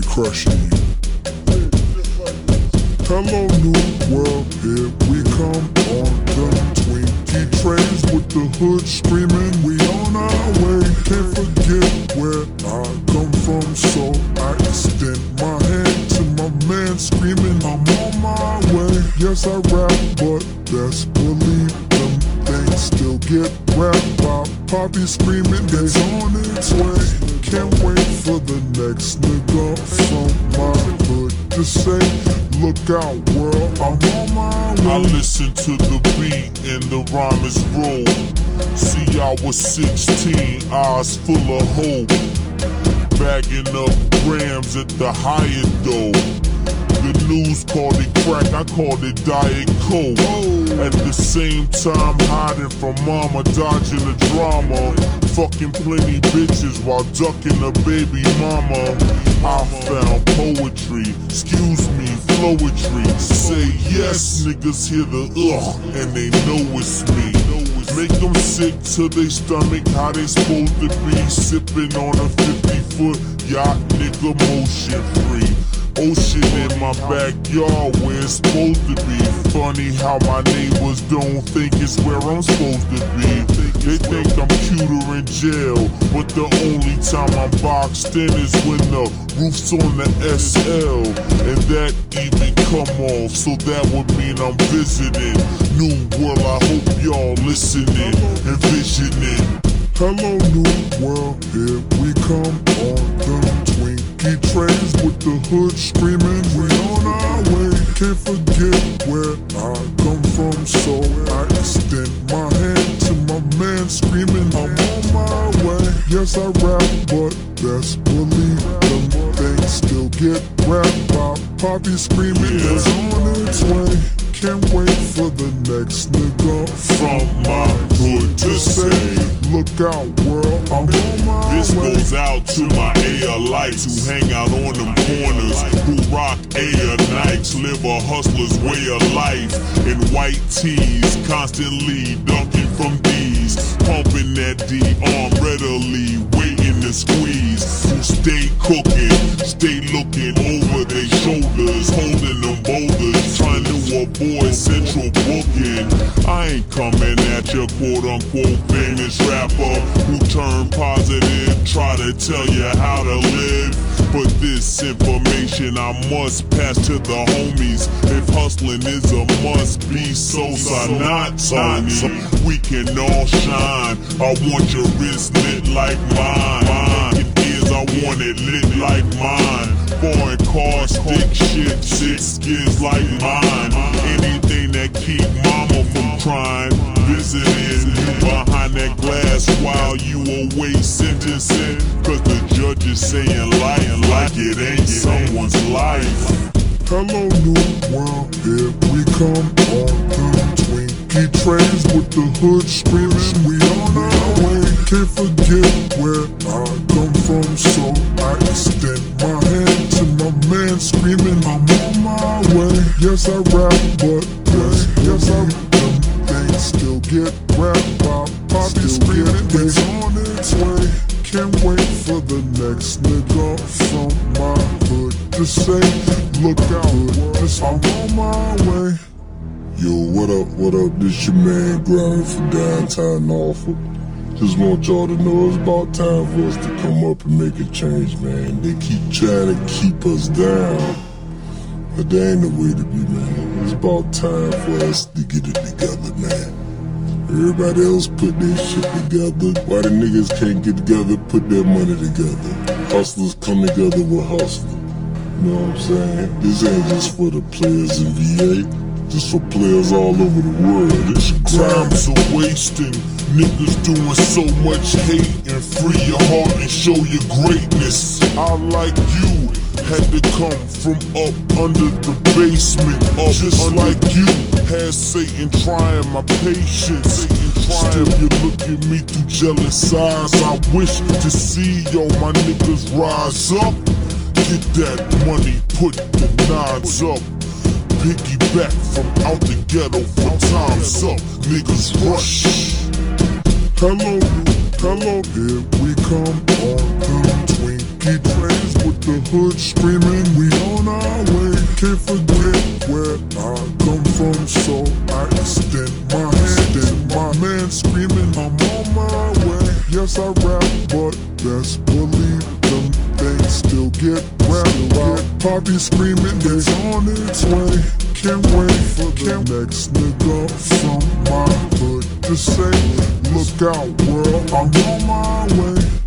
straight crushing you. Hello, new world, here we come on the Twinkie trains with the hood screaming. We on our way, can't forget where I come from, so I extend my hand to my man screaming. I'm on my way. Yes, I rap, but best believe them things still get rapped by Poppy screaming. It's on its way. Can't wait for the next nigga from my hood to say, Look out, world, I'm on my way. I listen to the beat and the rhyme is roll. See, I was 16, eyes full of hope. Bagging up grams at the higher dough. The news called it crack, I called it Diet Coke. At the same time, hiding from mama, dodging the drama. Fucking plenty bitches while ducking a baby mama. I found poetry, excuse me, flowetry. Say yes, niggas hear the ugh, and they know it's me. Make them sick to their stomach, how they supposed to be sipping on a 50 foot yacht, nigga, motion free. Ocean in my backyard where it's supposed to be. Funny how my neighbors don't think it's where I'm supposed to be. They think I'm cuter in jail, but the only time I'm boxed in is when the roof's on the SL. And that even come off, so that would mean I'm visiting. New world, I hope y'all listening and visioning. Hello, new world, here we come on the Twinkie trains with the hood screaming. We on our way, can't forget where I come from, so I extend my hand to my man screaming. I'm on my way. Yes, I rap, but best believe them things still get rapped by Poppy screaming. It's on its way. Can't wait for the next nigga From my hood to say. Look out, world, I'm This goes out to my ALites who hang out on them corners, who rock Air nights, live a hustler's way of life. In white tees, constantly dunking from D's, pumping that D arm readily, waiting to squeeze. Who stay cooking, stay looking over their shoulders, holding them boulders, trying to avoid central booking. I ain't coming at your quote unquote famous rapper tell you how to live. But this information I must pass to the homies. If hustling is a must be, so not Tony. We can all shine. I want your wrist lit like mine. Mine is I want it lit like mine. Foreign car, stick shit, six skins like mine. Anything that keep mama from crying. Visiting you behind that while you away sentencing. Cause the judge is saying lying like it ain't someone's life. Hello, new world, here we come on the Twinkie trains with the hood screaming. We on our way, can't forget where I come from, so I extend my hand to my man screaming. I'm on my way. Yes, I rap, but yes, yes, I them things still get rapped by Poppy screaming. It's on its way. Can't wait for the next nigga from my hood to say, look out, just I'm on my way. Yo, what up, what up? This your man grinding for downtown Norfolk. Just want y'all to know it's about time for us to come up and make a change, man. They keep trying to keep us down. But that ain't the way to be, man. It's about time for us to get it together. Everybody else put their shit together. Why the niggas can't get together, put their money together? Hustlers come together with hustlers. You know what I'm saying? This ain't just for the players in VA, just for players all over the world. It's. Times are wasting. Niggas doing so much hate and free your heart and show your greatness. I like you had to come from up under the basement, up just like you had Satan trying my patience. Satan trying. Still you look at me through jealous eyes. I wish to see yo my niggas rise up. Get that money, put the nines up. Piggyback from out the ghetto for time's up. Niggas rush. Hello, hello, here we come on the Twinkie trains with the hood screaming, we on our way. Can't forget where I come from, so I extend my hand. And my man screaming, I'm on my way. Yes, I rap, but best believe them things still get rapped out. Poppy screaming, it's on its way. Can't wait for the next nigga from my hood to say, Look out, world, I'm on my way.